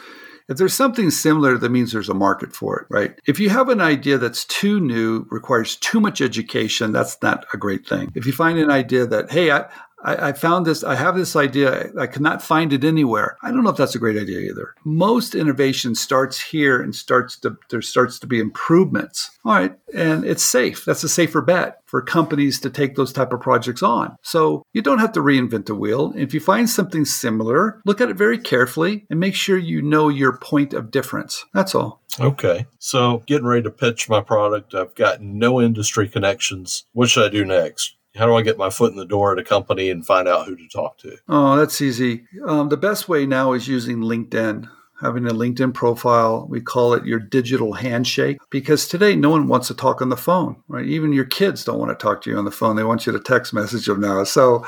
Speaker 2: if there's something similar, that means there's a market for it, right? If you have an idea that's too new, requires too much education, that's not a great thing. If you find an idea that, hey, I, I, I, found this, I have this idea, I cannot find it anywhere. I don't know if that's a great idea either. Most innovation starts here and starts to, there starts to be improvements. All right. And it's safe. That's a safer bet for companies to take those type of projects on. So you don't have to reinvent the wheel. If you find something similar, look at it very carefully and make sure you know your point of difference. That's all.
Speaker 1: Okay. So getting ready to pitch my product. I've got no industry connections. What should I do next? How do I get my foot in the door at a company and find out who to talk to?
Speaker 2: Oh, that's easy. Um, the best way now is using LinkedIn. Having a LinkedIn profile, we call it your digital handshake because today no one wants to talk on the phone, right? Even your kids don't want to talk to you on the phone. They want you to text message them now. So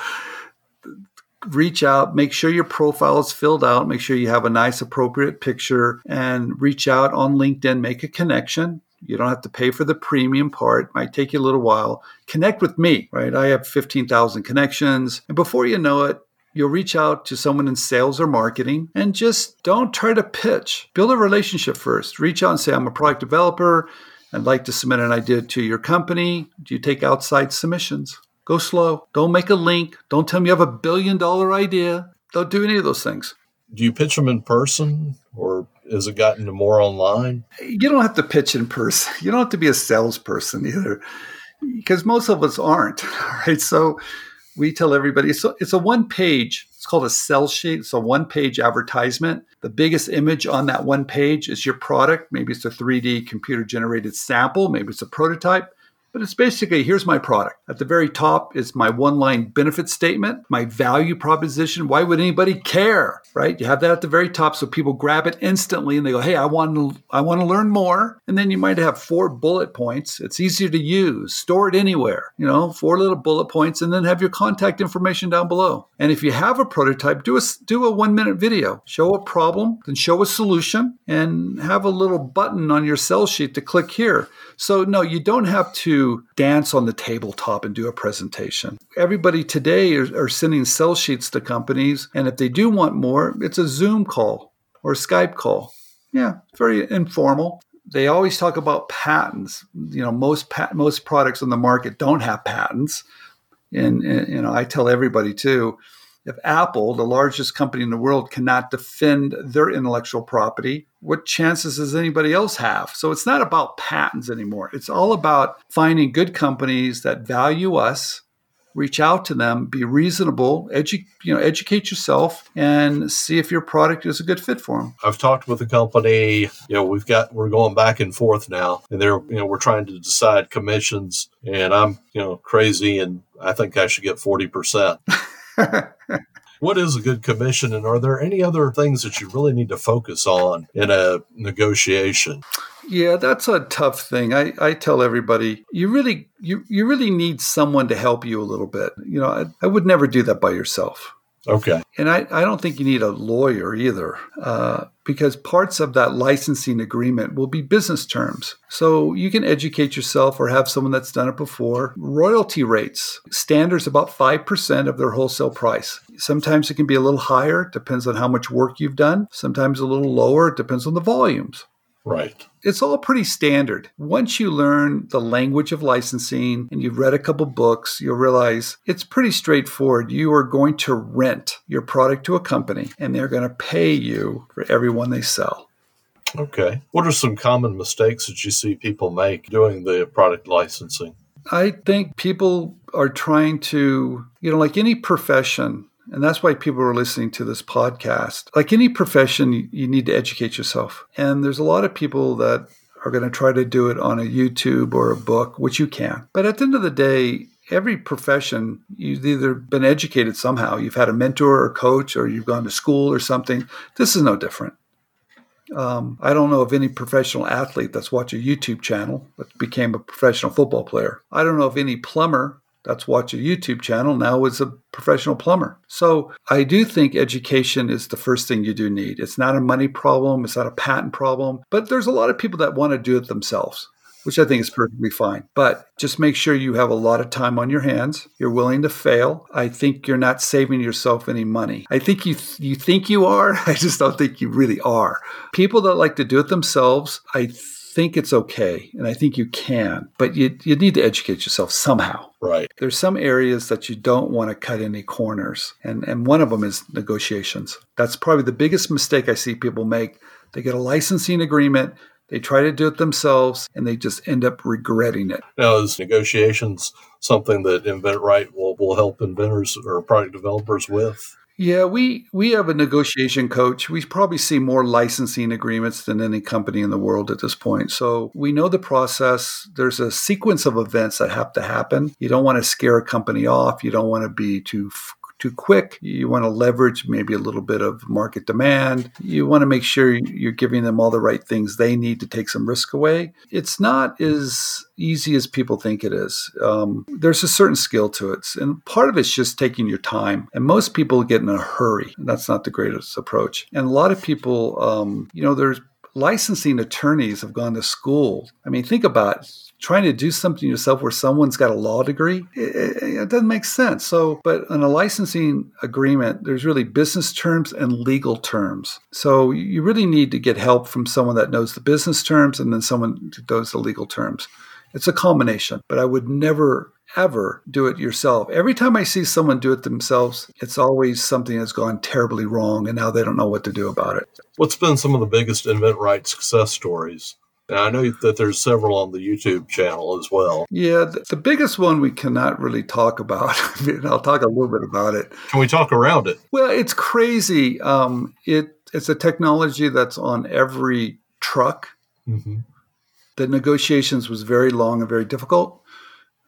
Speaker 2: reach out, make sure your profile is filled out, make sure you have a nice, appropriate picture, and reach out on LinkedIn, make a connection. You don't have to pay for the premium part. It might take you a little while. Connect with me, right? I have 15,000 connections. And before you know it, you'll reach out to someone in sales or marketing and just don't try to pitch. Build a relationship first. Reach out and say, I'm a product developer. I'd like to submit an idea to your company. Do you take outside submissions? Go slow. Don't make a link. Don't tell me you have a billion dollar idea. Don't do any of those things.
Speaker 1: Do you pitch them in person or has it gotten to more online?
Speaker 2: You don't have to pitch in person. (laughs) You don't have to be a salesperson either. because most of us aren't, (laughs) right? So we tell everybody so it's a one page it's called a sell sheet it's a one page advertisement the biggest image on that one page is your product maybe it's a 3d computer generated sample maybe it's a prototype but it's basically here's my product. At the very top is my one line benefit statement, my value proposition. Why would anybody care? Right? You have that at the very top so people grab it instantly and they go, "Hey, I want to I want to learn more." And then you might have four bullet points. It's easier to use. Store it anywhere. You know, four little bullet points and then have your contact information down below. And if you have a prototype, do a do a 1-minute video. Show a problem, then show a solution and have a little button on your sell sheet to click here. So no, you don't have to dance on the tabletop and do a presentation. Everybody today are, are sending sell sheets to companies, and if they do want more, it's a Zoom call or Skype call. Yeah, very informal. They always talk about patents. You know, most pat- most products on the market don't have patents, and, and you know, I tell everybody too if Apple, the largest company in the world, cannot defend their intellectual property, what chances does anybody else have? So it's not about patents anymore. It's all about finding good companies that value us, reach out to them, be reasonable, edu- you know, educate yourself, and see if your product is a good fit for them.
Speaker 1: I've talked with a company. You know, we've got we're going back and forth now, and they're you know we're trying to decide commissions, and I'm you know crazy, and I think I should get forty percent. (laughs) what is a good commission and are there any other things that you really need to focus on in a negotiation?
Speaker 2: Yeah that's a tough thing. I, I tell everybody you really you, you really need someone to help you a little bit. You know I, I would never do that by yourself
Speaker 1: Okay.
Speaker 2: And I, I don't think you need a lawyer either, uh, because parts of that licensing agreement will be business terms. So you can educate yourself or have someone that's done it before. Royalty rates, standards about 5% of their wholesale price. Sometimes it can be a little higher, depends on how much work you've done. Sometimes a little lower, it depends on the volumes.
Speaker 1: Right.
Speaker 2: It's all pretty standard. Once you learn the language of licensing and you've read a couple books, you'll realize it's pretty straightforward. You are going to rent your product to a company and they're going to pay you for every one they sell.
Speaker 1: Okay. What are some common mistakes that you see people make doing the product licensing?
Speaker 2: I think people are trying to, you know, like any profession, and that's why people are listening to this podcast. Like any profession, you need to educate yourself. And there's a lot of people that are going to try to do it on a YouTube or a book, which you can. But at the end of the day, every profession, you've either been educated somehow, you've had a mentor or coach, or you've gone to school or something. This is no different. Um, I don't know of any professional athlete that's watched a YouTube channel that became a professional football player. I don't know of any plumber that's watch a YouTube channel now is a professional plumber. So I do think education is the first thing you do need. It's not a money problem, it's not a patent problem, but there's a lot of people that want to do it themselves. Which I think is perfectly fine. But just make sure you have a lot of time on your hands. You're willing to fail. I think you're not saving yourself any money. I think you th- you think you are. (laughs) I just don't think you really are. People that like to do it themselves, I think it's okay and I think you can, but you, you need to educate yourself somehow.
Speaker 1: Right.
Speaker 2: There's some areas that you don't want to cut any corners, and, and one of them is negotiations. That's probably the biggest mistake I see people make. They get a licensing agreement, they try to do it themselves, and they just end up regretting it.
Speaker 1: Now, is negotiations something that InventRight will, will help inventors or product developers with?
Speaker 2: Yeah, we we have a negotiation coach. We probably see more licensing agreements than any company in the world at this point. So we know the process. There's a sequence of events that have to happen. You don't want to scare a company off. You don't want to be too too quick. You want to leverage maybe a little bit of market demand. You want to make sure you're giving them all the right things they need to take some risk away. It's not as easy as people think it is. Um, there's a certain skill to it. And part of it's just taking your time. And most people get in a hurry. That's not the greatest approach. And a lot of people, um, you know, there's licensing attorneys have gone to school. I mean, think about trying to do something yourself where someone's got a law degree, it, it, doesn't make sense. So, but in a licensing agreement, there's really business terms and legal terms. So you really need to get help from someone that knows the business terms and then someone who knows the legal terms. It's a combination, but I would never ever do it yourself. Every time I see someone do it themselves, it's always something that's gone terribly wrong and now they don't know what to do about it.
Speaker 1: What's been some of the biggest InventRight success stories? And I know that there's several on the YouTube channel as well.
Speaker 2: Yeah, the, the biggest one we cannot really talk about. (laughs) I mean, I'll talk a little bit about it.
Speaker 1: Can we talk around it?
Speaker 2: Well, it's crazy. Um, it it's a technology that's on every truck.
Speaker 1: Mm-hmm.
Speaker 2: The negotiations was very long and very difficult.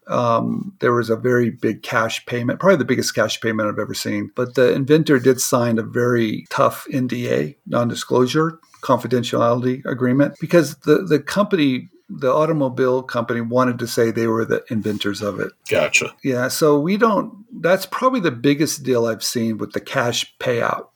Speaker 2: Um, there was a very big cash payment, probably the biggest cash payment I've ever seen. But the inventor did sign a very tough NDA, non-disclosure confidentiality agreement, because the the company the automobile company wanted to say they were the inventors of it.
Speaker 1: Gotcha.
Speaker 2: Yeah, so we don't. That's probably the biggest deal I've seen with the cash payout.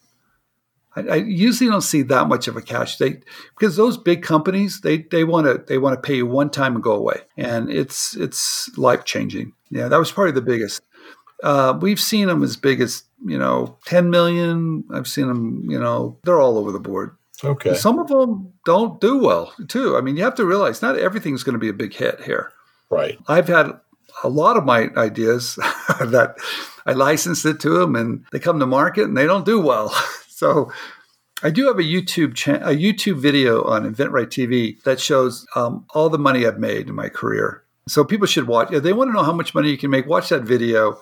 Speaker 2: I, I usually don't see that much of a cash they because those big companies they they want to they want to pay you one time and go away, and it's it's life changing. Yeah, that was probably the biggest. Uh, we've seen them as big as you know 10 million. I've seen them. You know, they're all over the board.
Speaker 1: Okay.
Speaker 2: Some of them don't do well too. I mean, you have to realize not everything's going to be a big hit here.
Speaker 1: Right.
Speaker 2: I've had a lot of my ideas (laughs) that I licensed it to them and they come to market and they don't do well. (laughs) so I do have a YouTube cha- a YouTube video on InventRight TV that shows um, all the money I've made in my career. So people should watch. If they want to know how much money you can make, watch that video.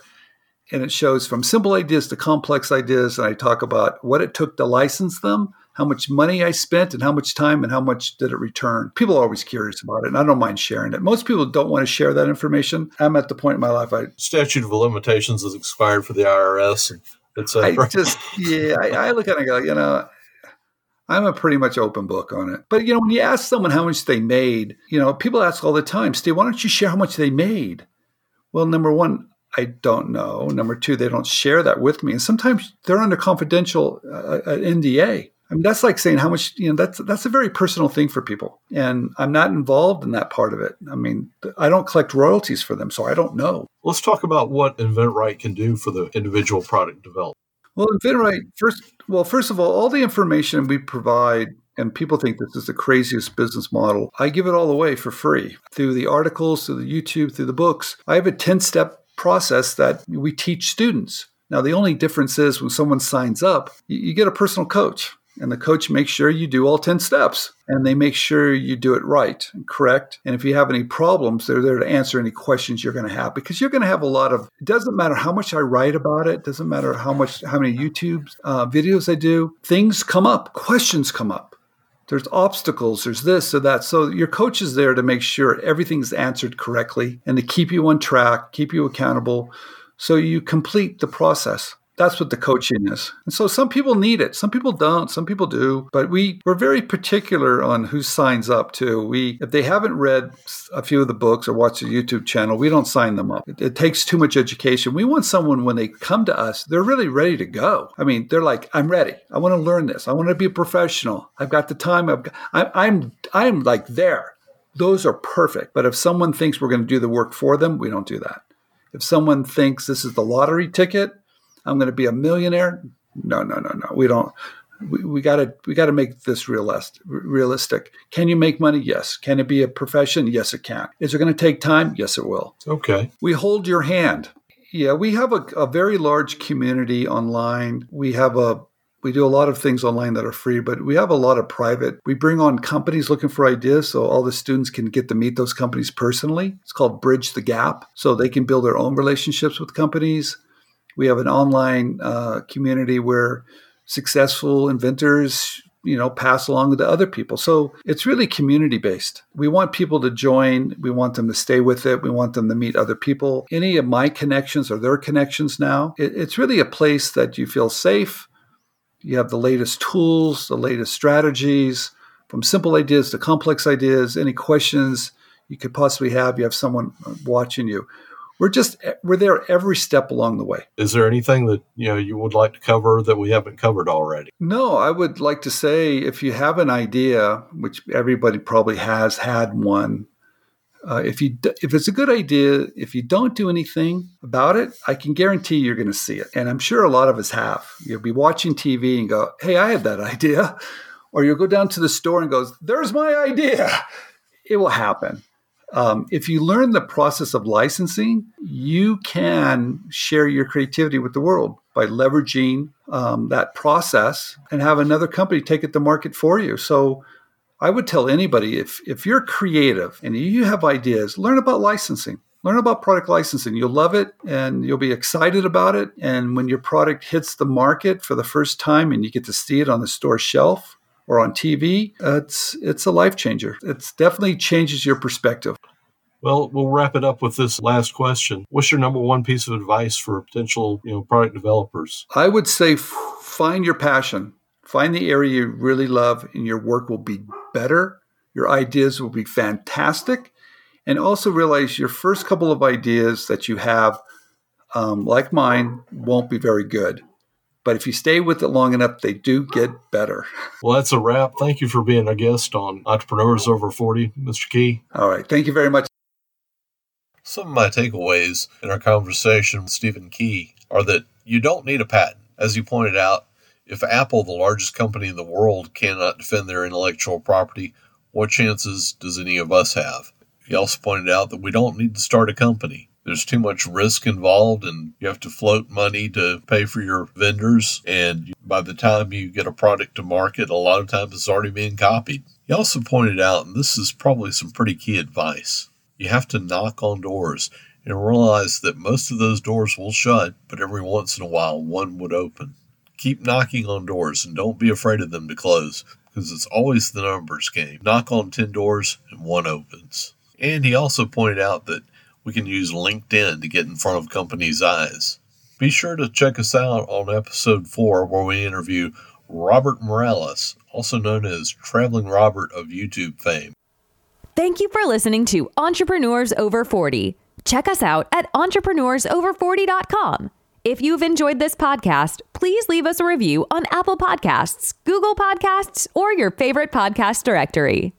Speaker 2: And it shows from simple ideas to complex ideas. And I talk about what it took to license them, how much money I spent, and how much time and how much did it return. People are always curious about it, and I don't mind sharing it. Most people don't want to share that information. I'm at the point in my life I
Speaker 1: Statute of limitations has expired for the IRS, and it's
Speaker 2: I just yeah, I, I look at it and go, you know, I'm a pretty much open book on it. But you know, when you ask someone how much they made, you know, people ask all the time, Steve, why don't you share how much they made? Well, number one, I don't know. Number two, they don't share that with me, and sometimes they're under confidential uh, uh NDA. I mean, that's like saying how much you know. That's that's a very personal thing for people, and I'm not involved in that part of it. I mean, I don't collect royalties for them, so I don't know.
Speaker 1: Let's talk about what InventRight can do for the individual product development.
Speaker 2: Well, InventRight first. Well, first of all, all the information we provide and people think this is the craziest business model. I give it all away for free through the articles, through the YouTube, through the books. I have a 10 step process that we teach students. Now, the only difference is when someone signs up, you get a personal coach and the coach makes sure you do all 10 steps and they make sure you do it right and correct? And if you have any problems they're there to answer any questions you're going to have because you're going to have a lot of it doesn't matter how much i write about it doesn't matter how much how many youtube uh, videos i do things come up questions come up. There's obstacles there's this or that so your coach is there to make sure everything's answered correctly and to keep you on track keep you accountable so you complete the process that's what the coaching is. And so some people need it, some people don't, some people do, but we we're very particular on who signs up too. We if they haven't read a few of the books or watched the YouTube channel, we don't sign them up. It, it takes too much education. We want someone when they come to us, they're really ready to go. I mean, they're like, I'm ready. I want to learn this. I want to be a professional. I've got the time. I've got, I, I'm I'm like there. Those are perfect. But if someone thinks we're going to do the work for them, we don't do that. If someone thinks this is the lottery ticket, I'm going to be a millionaire. No, no, no, no. We don't. We got to we got to make this realist, realistic. Can you make money? Yes. Can it be a profession? Yes, it can. Is it going to take time? Yes, it will.
Speaker 1: Okay.
Speaker 2: We hold your hand. Yeah, we have a, a very large community online. We have a we do a lot of things online that are free, but we have a lot of private. We bring on companies looking for ideas so all the students can get to meet those companies personally. It's called Bridge the Gap. So they can build their own relationships with companies. We have an online uh, community where successful inventors you know pass along to other people. So it's really community based we want people to join. We want them to stay with it. We want them to meet other people. Any of my connections or their connections now it, it's really a place that you feel safe. You have the latest tools the latest strategies from simple ideas to complex ideas. Any questions you could possibly have you have someone watching you we're just we're there every step along the way.
Speaker 1: Is there anything that you know you would like to cover that we haven't covered already?
Speaker 2: No, I would like to say if you have an idea, which everybody probably has had one, uh, if you if it's a good idea, if you don't do anything about it, I can guarantee you're going to see it, and I'm sure a lot of us have. You'll be watching TV and go, "Hey, I had that idea," or you'll go down to the store and goes, "There's my idea." It will happen. Um, if you learn the process of licensing, you can share your creativity with the world by leveraging um, that process and have another company take it to market for you. So I would tell anybody if if you're creative and you have ideas, learn about licensing. Learn about product licensing. You'll love it and you'll be excited about it. And when your product hits the market for the first time and you get to see it on the store shelf or on TV, it's it's a life changer. It definitely changes your perspective.
Speaker 1: Well, we'll wrap it up with this last question. What's your number one piece of advice for potential, you know, product developers?
Speaker 2: I would say f- find your passion. Find the area you really love and your work will be better. Your ideas will be fantastic and also realize your first couple of ideas that you have, um, like mine, won't be very good. But if you stay with it long enough, they do get better.
Speaker 1: Well, that's a wrap. Thank you for being a guest on Entrepreneurs Over 40, Mr. Key.
Speaker 2: All right. Thank you very much.
Speaker 1: Some of my takeaways in our conversation with Stephen Key are that you don't need a patent. As you pointed out, if Apple, the largest company in the world, cannot defend their intellectual property, what chances does any of us have? He also pointed out that we don't need to start a company. There's too much risk involved, and you have to float money to pay for your vendors. And by the time you get a product to market, a lot of times it's already being copied. He also pointed out, and this is probably some pretty key advice you have to knock on doors and realize that most of those doors will shut, but every once in a while one would open. Keep knocking on doors and don't be afraid of them to close because it's always the numbers game. Knock on 10 doors and one opens. And he also pointed out that we can use LinkedIn to get in front of companies' eyes. Be sure to check us out on episode 4 where we interview Robert Morales, also known as Traveling Robert of YouTube fame.
Speaker 3: Thank you for listening to Entrepreneurs Over 40. Check us out at entrepreneursover40.com. If you've enjoyed this podcast, please leave us a review on Apple Podcasts, Google Podcasts, or your favorite podcast directory.